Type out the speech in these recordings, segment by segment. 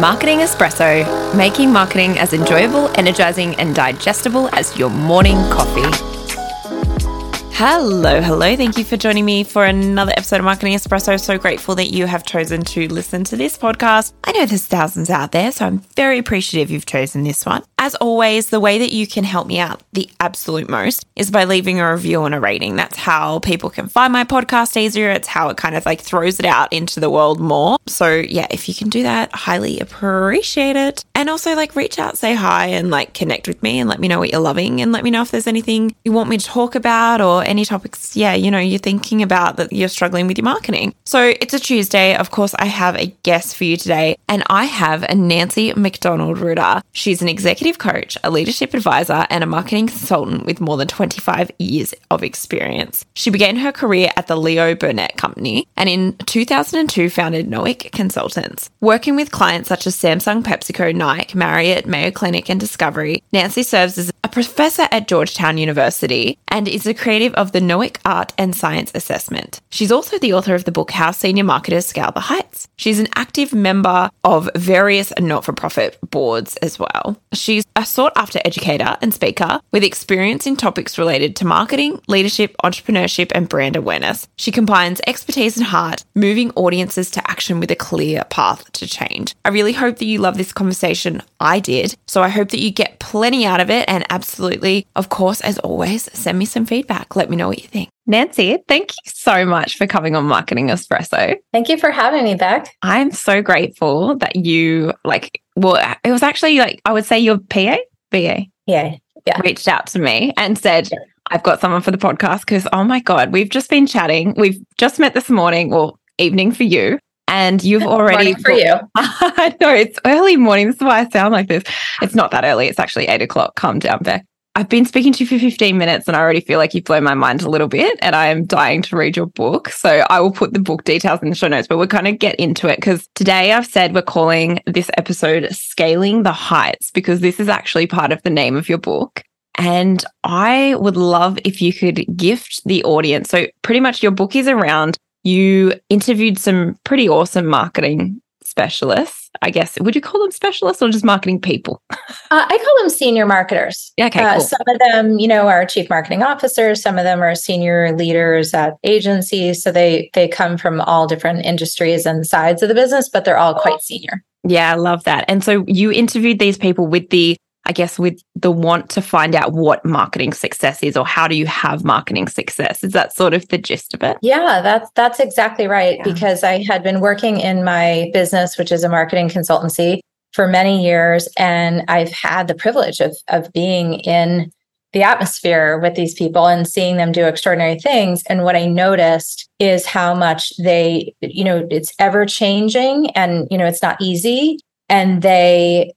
Marketing Espresso, making marketing as enjoyable, energizing, and digestible as your morning coffee. Hello, hello. Thank you for joining me for another episode of Marketing Espresso. So grateful that you have chosen to listen to this podcast. I know there's thousands out there, so I'm very appreciative you've chosen this one. As always, the way that you can help me out the absolute most is by leaving a review and a rating. That's how people can find my podcast easier. It's how it kind of like throws it out into the world more. So, yeah, if you can do that, highly appreciate it. And also, like, reach out, say hi, and like connect with me and let me know what you're loving and let me know if there's anything you want me to talk about or any topics, yeah, you know, you're thinking about that you're struggling with your marketing. So it's a Tuesday. Of course, I have a guest for you today, and I have a Nancie McDonnell Ruder. She's an executive coach, a leadership advisor, and a marketing consultant with more than 25 years of experience. She began her career at the Leo Burnett Company and in 2002 founded Noetic Consultants. Working with clients such as Samsung, PepsiCo, Nike, Marriott, Mayo Clinic, and Discovery, Nancie serves as professor at Georgetown University and is the creative of the Noetic Art and Science Assessment. She's also the author of the book How Senior Marketers Scale the Heights. She's an active member of various not for profit boards as well. She's a sought after educator and speaker with experience in topics related to marketing, leadership, entrepreneurship, and brand awareness. She combines expertise and heart, moving audiences to action with a clear path to change. I really hope that you love this conversation. I did. So I hope that you get plenty out of it. And absolutely, of course, as always, send me some feedback. Let me know what you think. Nancie, thank you so much for coming on Marketing Espresso. Thank you for having me back. I'm so grateful that you like well it was actually like I would say your PA, BA. Yeah. Yeah. Reached out to me and said, yeah. I've got someone for the podcast because oh my God, we've just been chatting. We've just met this morning or evening for you. And you've already for you. I know it's early morning. This is why I sound like this. It's not that early. It's actually eight o'clock. Calm down, Beck. I've been speaking to you for 15 minutes and I already feel like you've blown my mind a little bit and I am dying to read your book. So I will put the book details in the show notes, but we're going to get into it because today I've said we're calling this episode Scaling the Heights because this is actually part of the name of your book. And I would love if you could gift the audience. So pretty much your book is around you interviewed some pretty awesome marketing specialists, I guess. Would you call them specialists or just marketing people? uh, I call them senior marketers. Yeah, okay, uh, cool. Some of them, you know, are chief marketing officers. Some of them are senior leaders at agencies. So they they come from all different industries and sides of the business, but they're all quite senior. Yeah, I love that. And so you interviewed these people with the I guess, with the want to find out what marketing success is or how do you have marketing success? Is that sort of the gist of it? Yeah, that's that's exactly right. Yeah. Because I had been working in my business, which is a marketing consultancy, for many years. And I've had the privilege of of being in the atmosphere with these people and seeing them do extraordinary things. And what I noticed is how much they, you know, it's ever changing and, you know, it's not easy. And they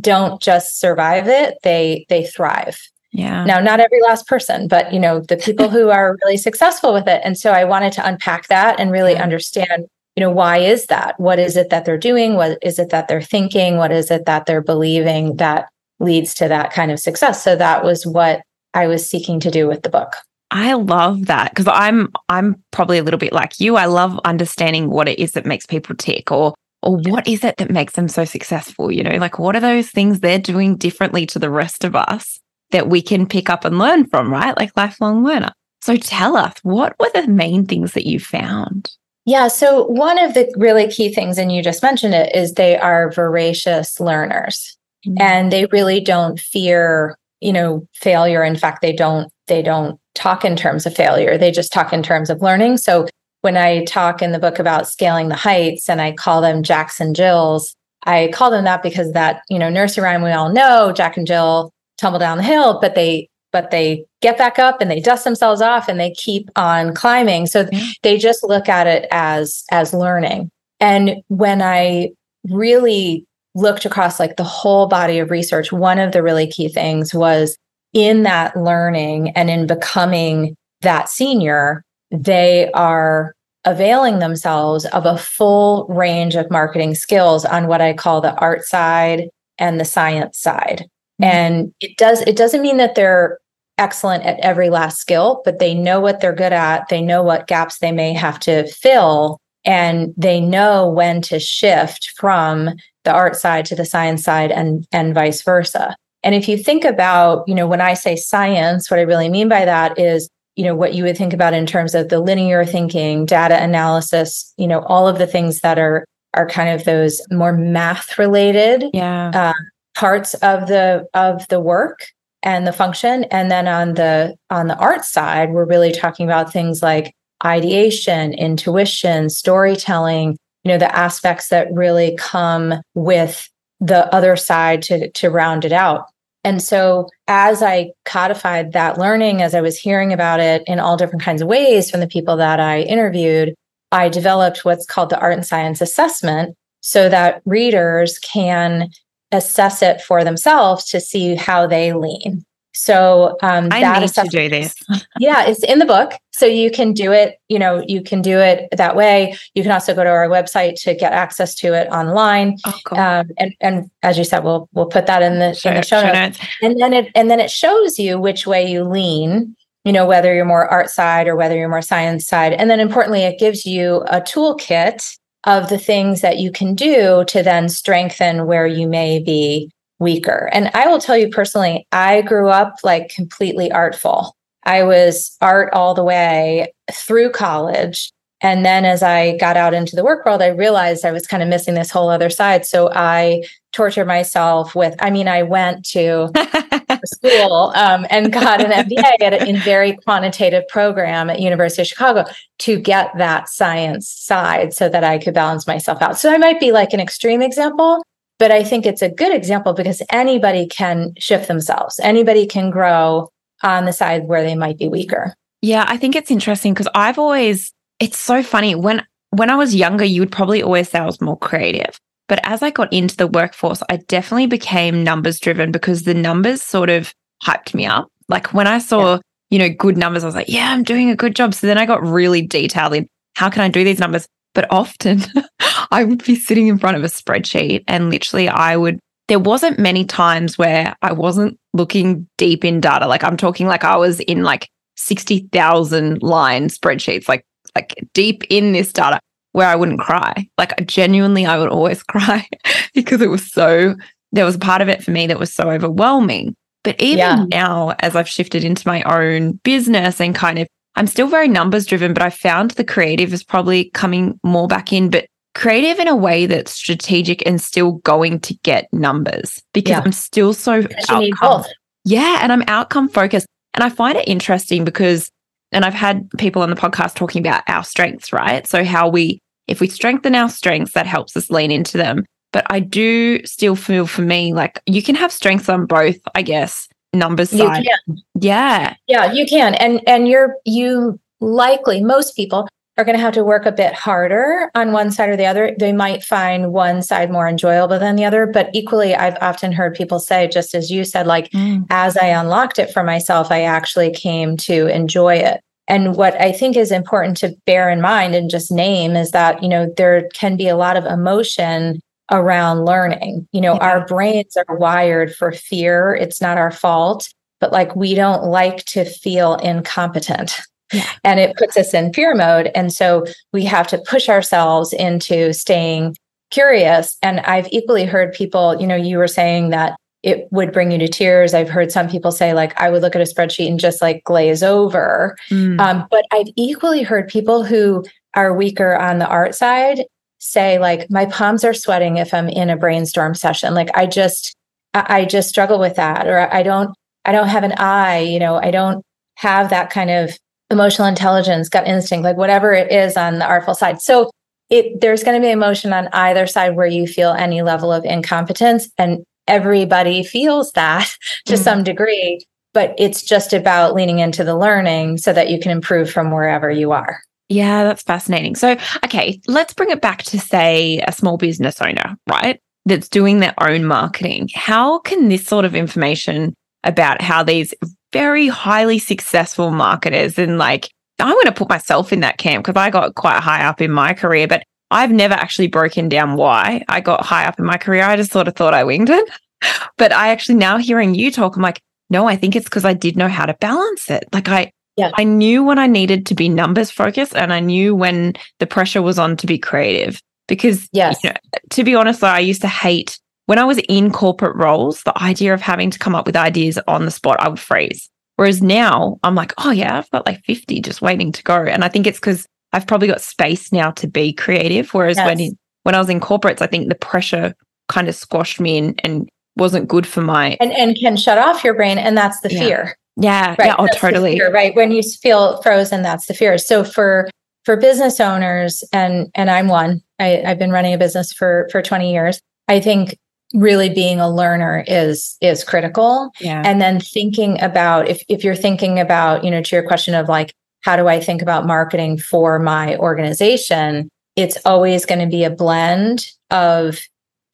don't just survive it, they they thrive. Yeah. Now, not every last person, but you know, the people who are really successful with it. And so I wanted to unpack that and really understand, you know, why is that? What is it that they're doing? What is it that they're thinking? What is it that they're believing that leads to that kind of success? So that was what I was seeking to do with the book. I love that because I'm I'm probably a little bit like you. I love understanding what it is that makes people tick or or what is it that makes them so successful? You know, like what are those things they're doing differently to the rest of us that we can pick up and learn from, right? Like lifelong learner. So tell us, what were the main things that you found? Yeah. So, one of the really key things, and you just mentioned it, is they are voracious learners mm-hmm. and they really don't fear, you know, failure. In fact, they don't, they don't talk in terms of failure. They just talk in terms of learning. So, when I talk in the book about scaling the heights and I call them Jacks and Jills, I call them that because that, you know, nursery rhyme we all know, Jack and Jill tumble down the hill, but they but they get back up and they dust themselves off and they keep on climbing. So mm-hmm. they just look at it as as learning. And when I really looked across like the whole body of research, one of the really key things was in that learning and in becoming that senior, they are availing themselves of a full range of marketing skills on what I call the art side and the science side. Mm-hmm. And it does it doesn't mean that they're excellent at every last skill, but they know what they're good at. They know what gaps they may have to fill and they know when to shift from the art side to the science side and and vice versa. And if you think about, you know, when I say science, what I really mean by that is, you know, what you would think about in terms of the linear thinking, data analysis, you know, all of the things that are are kind of those more math related yeah. uh, parts of the of the work and the function and then on the on the art side we're really talking about things like ideation intuition storytelling you know the aspects that really come with the other side to to round it out and so as i codified that learning as i was hearing about it in all different kinds of ways from the people that i interviewed i developed what's called the art and science assessment so that readers can assess it for themselves to see how they lean. So um, I that need to do this. yeah, it's in the book, so you can do it. You know, you can do it that way. You can also go to our website to get access to it online. Oh, cool. um, and and as you said, we'll we'll put that in the, Show- in the show, show notes. notes. And then it and then it shows you which way you lean. You know, whether you're more art side or whether you're more science side. And then importantly, it gives you a toolkit of the things that you can do to then strengthen where you may be weaker. And I will tell you personally, I grew up like completely artful. I was art all the way through college. And then as I got out into the work world, I realized I was kind of missing this whole other side. So I tortured myself with, I mean, I went to school um, and got an MBA at a in very quantitative program at University of Chicago to get that science side so that I could balance myself out. So I might be like an extreme example, but I think it's a good example because anybody can shift themselves. Anybody can grow on the side where they might be weaker. Yeah, I think it's interesting because I've always it's so funny when when I was younger you would probably always say I was more creative. But as I got into the workforce, I definitely became numbers driven because the numbers sort of hyped me up. Like when I saw, Yeah. you know, good numbers, I was like, yeah, I'm doing a good job. So then I got really detailed in how can I do these numbers? But often I would be sitting in front of a spreadsheet and literally I would there wasn't many times where I wasn't looking deep in data. Like I'm talking like I was in like 60,000 line spreadsheets, like like deep in this data where I wouldn't cry. Like genuinely I would always cry because it was so there was a part of it for me that was so overwhelming. But even Yeah. now as I've shifted into my own business and kind of I'm still very numbers driven, but I found the creative is probably coming more back in, but creative in a way that's strategic and still going to get numbers because Yeah. I'm still so Because you need outcome- yeah, and I'm outcome focused. And I find it interesting because, and I've had people on the podcast talking about our strengths, right? So, how we, if we strengthen our strengths, that helps us lean into them. But I do still feel for me like you can have strengths on both, I guess, numbers You side. can. Yeah. Yeah, you can. And and you're you likely most people are going to have to work a bit harder on one side or the other. They might find one side more enjoyable than the other, but equally I've often heard people say just as you said like mm. as I unlocked it for myself, I actually came to enjoy it. And what I think is important to bear in mind and just name is that, you know, there can be a lot of emotion around learning. You know, Yeah. our brains are wired for fear. It's not our fault, but like we don't like to feel incompetent. Yeah. And it puts us in fear mode. And so we have to push ourselves into staying curious. And I've equally heard people, you know, you were saying that it would bring you to tears. I've heard some people say, like, I would look at a spreadsheet and just like glaze over. Mm. Um, but I've equally heard people who are weaker on the art side say, like, my palms are sweating if I'm in a brainstorm session. Like, I just, I just struggle with that, or I don't, I don't have an eye. You know, I don't have that kind of emotional intelligence, gut instinct, like whatever it is on the artful side. So it there's going to be emotion on either side where you feel any level of incompetence, and everybody feels that to Mm. some degree. But it's just about leaning into the learning so that you can improve from wherever you are. Yeah, that's fascinating. So, okay, let's bring it back to, say, a small business owner, right? That's doing their own marketing. How can this sort of information about how these very highly successful marketers and like, I'm going to put myself in that camp because I got quite high up in my career, but I've never actually broken down why I got high up in my career. I just sort of thought I winged it. But I actually now hearing you talk, I'm like, no, I think it's because I did know how to balance it. Like I, Yeah. I knew when I needed to be numbers focused and I knew when the pressure was on to be creative. Because, yes. You know, to be honest, I used to hate when I was in corporate roles, the idea of having to come up with ideas on the spot, I would freeze. Whereas now I'm like, oh, yeah, I've got like 50 just waiting to go. And I think it's because I've probably got space now to be creative. Whereas yes. when, when I was in corporates, I think the pressure kind of squashed me and, and wasn't good for my. And, and can shut off your brain. And that's the yeah. fear. Yeah. Right. Yeah. Oh, totally. Fear, right. When you feel frozen, that's the fear. So for, for business owners, and, and I'm one, I, I've been running a business for, for 20 years. I think really being a learner is is critical yeah. and then thinking about if if you're thinking about you know to your question of like how do i think about marketing for my organization it's always going to be a blend of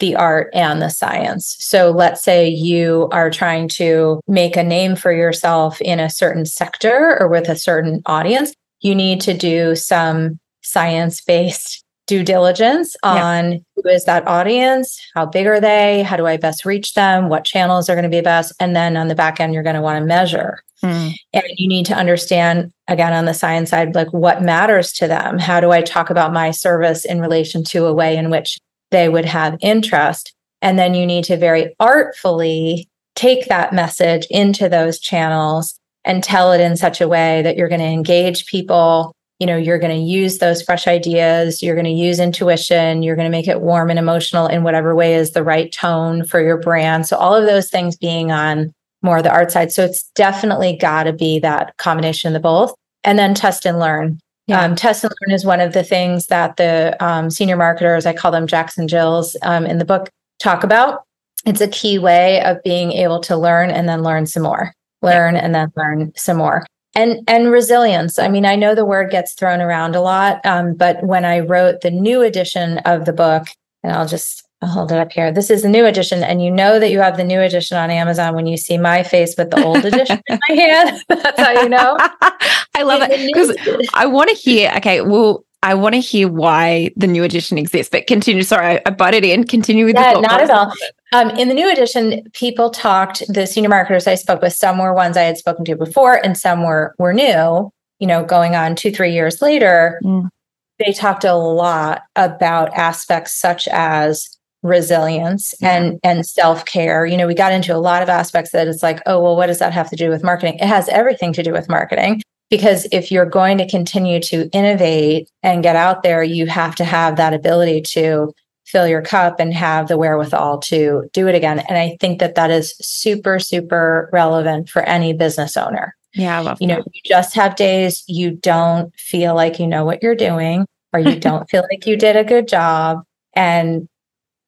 the art and the science so let's say you are trying to make a name for yourself in a certain sector or with a certain audience you need to do some science based due diligence on yeah. who is that audience, how big are they, how do I best reach them, what channels are going to be best, and then on the back end you're going to want to measure. Mm. And you need to understand again on the science side like what matters to them. How do I talk about my service in relation to a way in which they would have interest? And then you need to very artfully take that message into those channels and tell it in such a way that you're going to engage people. You know you're going to use those fresh ideas you're going to use intuition you're going to make it warm and emotional in whatever way is the right tone for your brand. So all of those things being on more of the art side. So it's definitely got to be that combination of the both. And then test and learn yeah. Um, test and learn is one of the things that the um, senior marketers i call them jacks and jills um, in the book talk about it's a key way of being able to learn and then learn some more learn yeah. and then learn some more and and resilience i mean i know the word gets thrown around a lot um, but when i wrote the new edition of the book and i'll just I'll hold it up here this is the new edition and you know that you have the new edition on amazon when you see my face with the old edition in my hand that's how you know i love it because i want to hear okay well I want to hear why the new edition exists, but continue. Sorry, I, I butted in. Continue with yeah, the not at all. Um, in the new edition, people talked. The senior marketers I spoke with, some were ones I had spoken to before, and some were were new. You know, going on two, three years later, mm. they talked a lot about aspects such as resilience yeah. and and self-care you know we got into a lot of aspects that it's like oh well what does that have to do with marketing it has everything to do with marketing because if you're going to continue to innovate and get out there, you have to have that ability to fill your cup and have the wherewithal to do it again. And I think that that is super, super relevant for any business owner. Yeah, I love You that. know, you just have days you don't feel like you know what you're doing or you don't feel like you did a good job and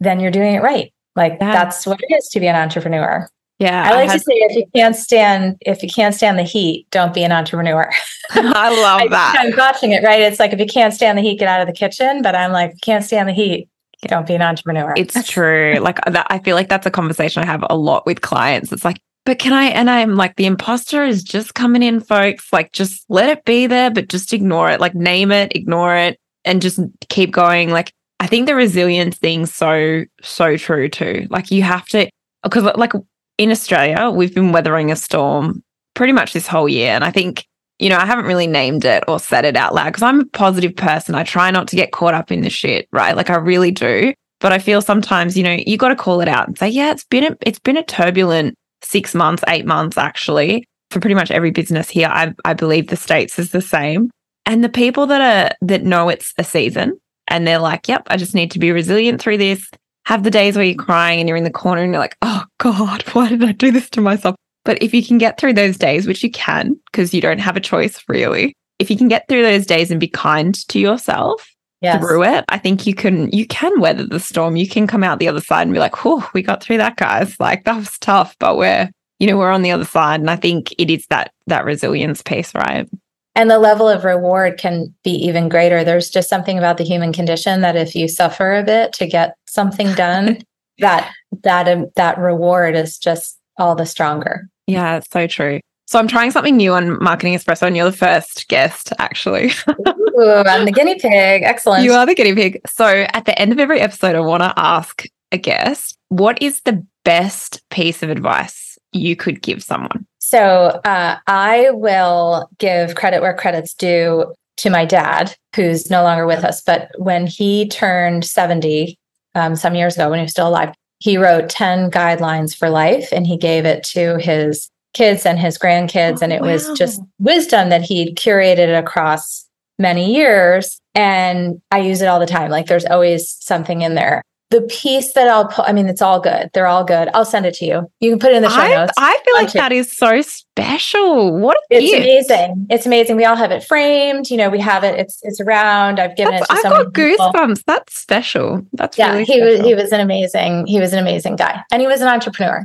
then you're doing it right. Like yeah. that's what it is to be an entrepreneur. Yeah. I like I to say if you can't stand if you can't stand the heat, don't be an entrepreneur. I love I, that. I'm watching it, right? It's like if you can't stand the heat, get out of the kitchen. But I'm like, can't stand the heat, don't be an entrepreneur. It's true. like uh, that I feel like that's a conversation I have a lot with clients. It's like, but can I and I'm like, the imposter is just coming in, folks. Like just let it be there, but just ignore it. Like name it, ignore it, and just keep going. Like I think the resilience thing's so, so true too. Like you have to because like in Australia, we've been weathering a storm pretty much this whole year. And I think, you know, I haven't really named it or said it out loud because I'm a positive person. I try not to get caught up in the shit, right? Like I really do. But I feel sometimes, you know, you got to call it out and say, yeah, it's been a, it's been a turbulent six months, eight months actually for pretty much every business here. I, I believe the states is the same. And the people that are that know it's a season and they're like, yep, I just need to be resilient through this have the days where you're crying and you're in the corner and you're like, oh God, why did I do this to myself? But if you can get through those days, which you can, because you don't have a choice really, if you can get through those days and be kind to yourself yes. through it, I think you can you can weather the storm. You can come out the other side and be like, oh, we got through that, guys. Like that was tough, but we're, you know, we're on the other side. And I think it is that that resilience piece, right? And the level of reward can be even greater. There's just something about the human condition that if you suffer a bit to get something done that that um, that reward is just all the stronger. Yeah it's so true. So i'm trying something new on marketing espresso and you're the first guest actually. Ooh, i'm the guinea pig. Excellent. You are the guinea pig. So at the end of every episode i want to ask a guest what is the best piece of advice you could give someone so uh, I will give credit where credit's due. to my dad, who's no longer with us. But when he turned 70, um, some years ago, when he was still alive, he wrote 10 guidelines for life and he gave it to his kids and his grandkids. Oh, and it was just wisdom that he'd curated across many years. And I use it all the time. Like there's always something in there. The piece that I'll put, I mean, it's all good. They're all good. I'll send it to you. You can put it in the show I, notes. I feel like that is so special. What a It's gift. amazing. It's amazing. We all have it framed. You know, we have it. It's it's around. I've given That's- it to I've so got many people. goosebumps. That's special. That's Yeah, really he was he was an amazing he was an amazing guy, and he was an entrepreneur.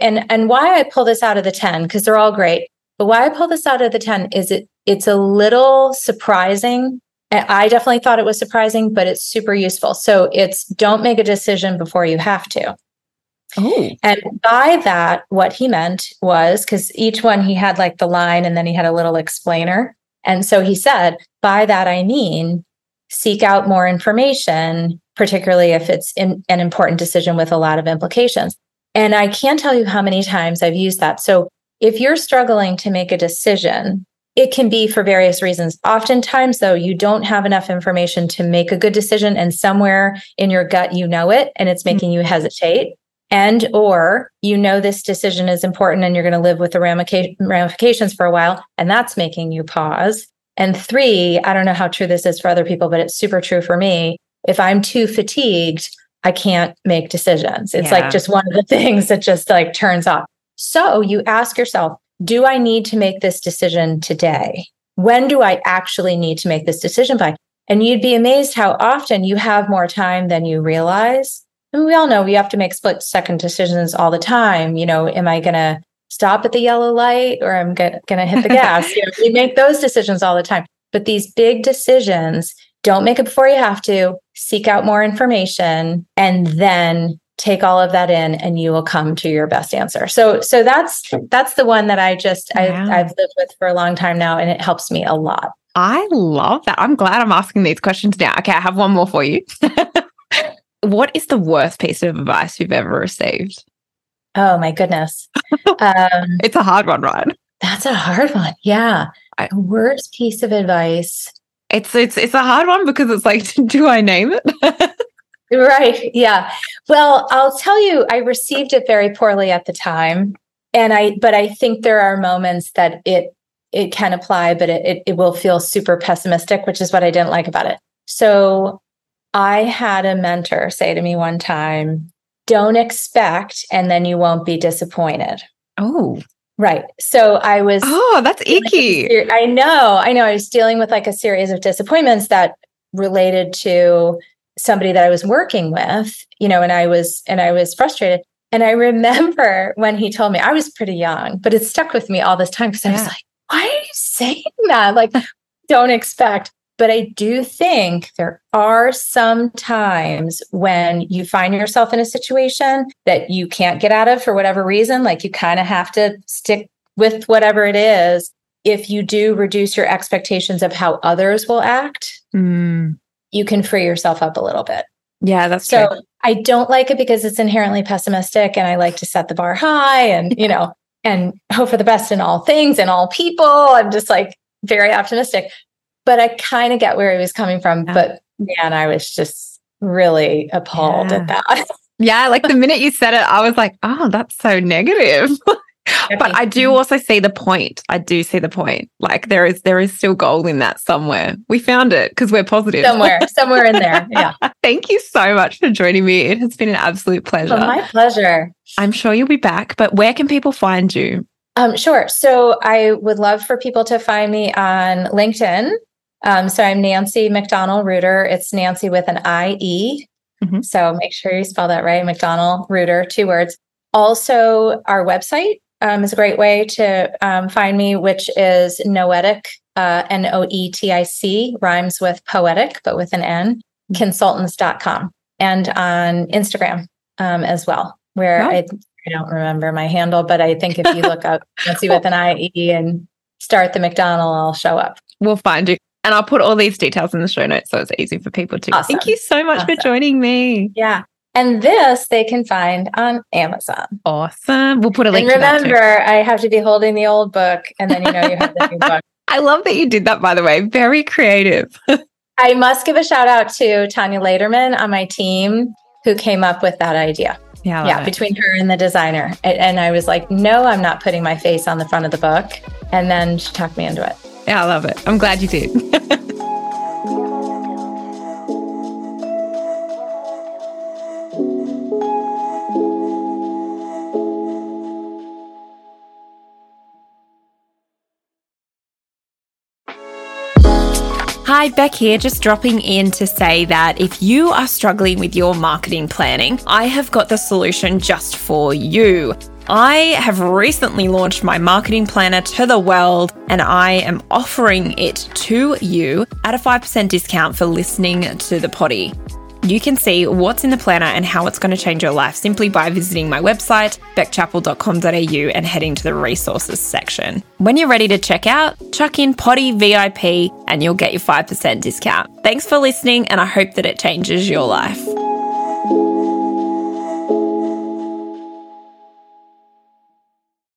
And and why I pull this out of the ten because they're all great, but why I pull this out of the ten is it it's a little surprising. And I definitely thought it was surprising, but it's super useful. So it's don't make a decision before you have to. Oh, And by that, what he meant was because each one he had like the line and then he had a little explainer. And so he said, by that, I mean, seek out more information, particularly if it's in, an important decision with a lot of implications. And I can't tell you how many times I've used that. So if you're struggling to make a decision, it can be for various reasons. Oftentimes, though, you don't have enough information to make a good decision, and somewhere in your gut, you know it, and it's mm-hmm. making you hesitate and or you know this decision is important and you're going to live with the ramifications for a while and that's making you pause. And three i don't know how true this is for other people but it's super true for me. If i'm too fatigued i can't make decisions. It's Yeah. like just one of the things that just like turns off. So you ask yourself do i need to make this decision today when do i actually need to make this decision by and you'd be amazed how often you have more time than you realize and we all know we have to make split second decisions all the time. You know, am I going to stop at the yellow light or am I'm going to hit the gas? You know, we make those decisions all the time. But these big decisions, don't make it before you have to. Seek out more information and then take all of that in and you will come to your best answer. So so that's that's the one that I just Wow. I, I've lived with for a long time now and it helps me a lot. I love that. I'm glad I'm asking these questions now. Okay, I have one more for you. what is the worst piece of advice you've ever received? Oh my goodness. um, It's a hard one, right? that's a hard one. Yeah. I- worst piece of advice. It's it's it's a hard one because it's like, do I name it? Right. Yeah. Well, I'll tell you, I received it very poorly at the time. And I, but I think there are moments that it, it can apply, but it, it, it will feel super pessimistic, which is what I didn't like about it. So I had a mentor say to me one time, don't expect, and then you won't be disappointed. oh, Right. So I was oh, that's icky. I know, I know. I was dealing with like a series of disappointments that related to somebody that I was working with, you know, and I was and I was frustrated. And I remember when he told me I was pretty young, but it stuck with me all this time because I was like, why are you saying that? Like, don't expect. But I do think there are some times when you find yourself in a situation that you can't get out of for whatever reason. Like you kind of have to stick with whatever it is. If you do reduce your expectations of how others will act, Mm, you can free yourself up a little bit. yeah, that's So true. I don't like it because it's inherently pessimistic and I like to set the bar high and, you know, and hope for the best in all things and all people. I'm just like very optimistic. But I kind of get where he was coming from. Yeah. But man, I was just really appalled Yeah. at that. Yeah, like the minute you said it, I was like, oh, that's so negative. but I do also see the point. I do see the point. Like there is there is still gold in that somewhere. We found it because we're positive. somewhere, somewhere in there. Yeah. Thank you so much for joining me. It has been an absolute pleasure. Well, my pleasure. I'm sure you'll be back, but where can people find you? Um, sure. So I would love for people to find me on LinkedIn. Um, so I'm Nancie McDonnell Ruder. It's Nancie with an I E. Mhm. So make sure you spell that right. McDonnell Ruder, two words. Also, our website um, is a great way to um, find me, which is Noetic, uh, N O E T I C, rhymes with poetic, but with an N, consultants.com, and on Instagram um, as well, where Right. I, I don't remember my handle, but I think if you look up Nancie with an IE and start the McDonnell, I'll show up. We'll find you. And I'll put all these details in the show notes so it's easy for people to. Awesome. Thank you so much for joining me. Yeah. And this they can find on Amazon. Awesome. We'll put a link And to that too. remember, I have to be holding the old book, and then you know you have the new book. I love that you did that, by the way. Very creative. I must give a shout out to Tanya Laterman on my team who came up with that idea. Yeah, yeah, it. between her and the designer. And I was like, no, I'm not putting my face on the front of the book. And then she talked me into it. Yeah, I love it. I'm glad you did. Hi, Beck here, just dropping in to say that if you are struggling with your marketing planning, I have got the solution just for you. I have recently launched my marketing planner to the world and I am offering it to you at a 5% discount for listening to the potty. You can see what's in the planner and how it's going to change your life simply by visiting my website, beckchappell.com.au, and heading to the resources section. When you're ready to check out, chuck in Potty VIP and you'll get your 5% discount. Thanks for listening, and I hope that it changes your life.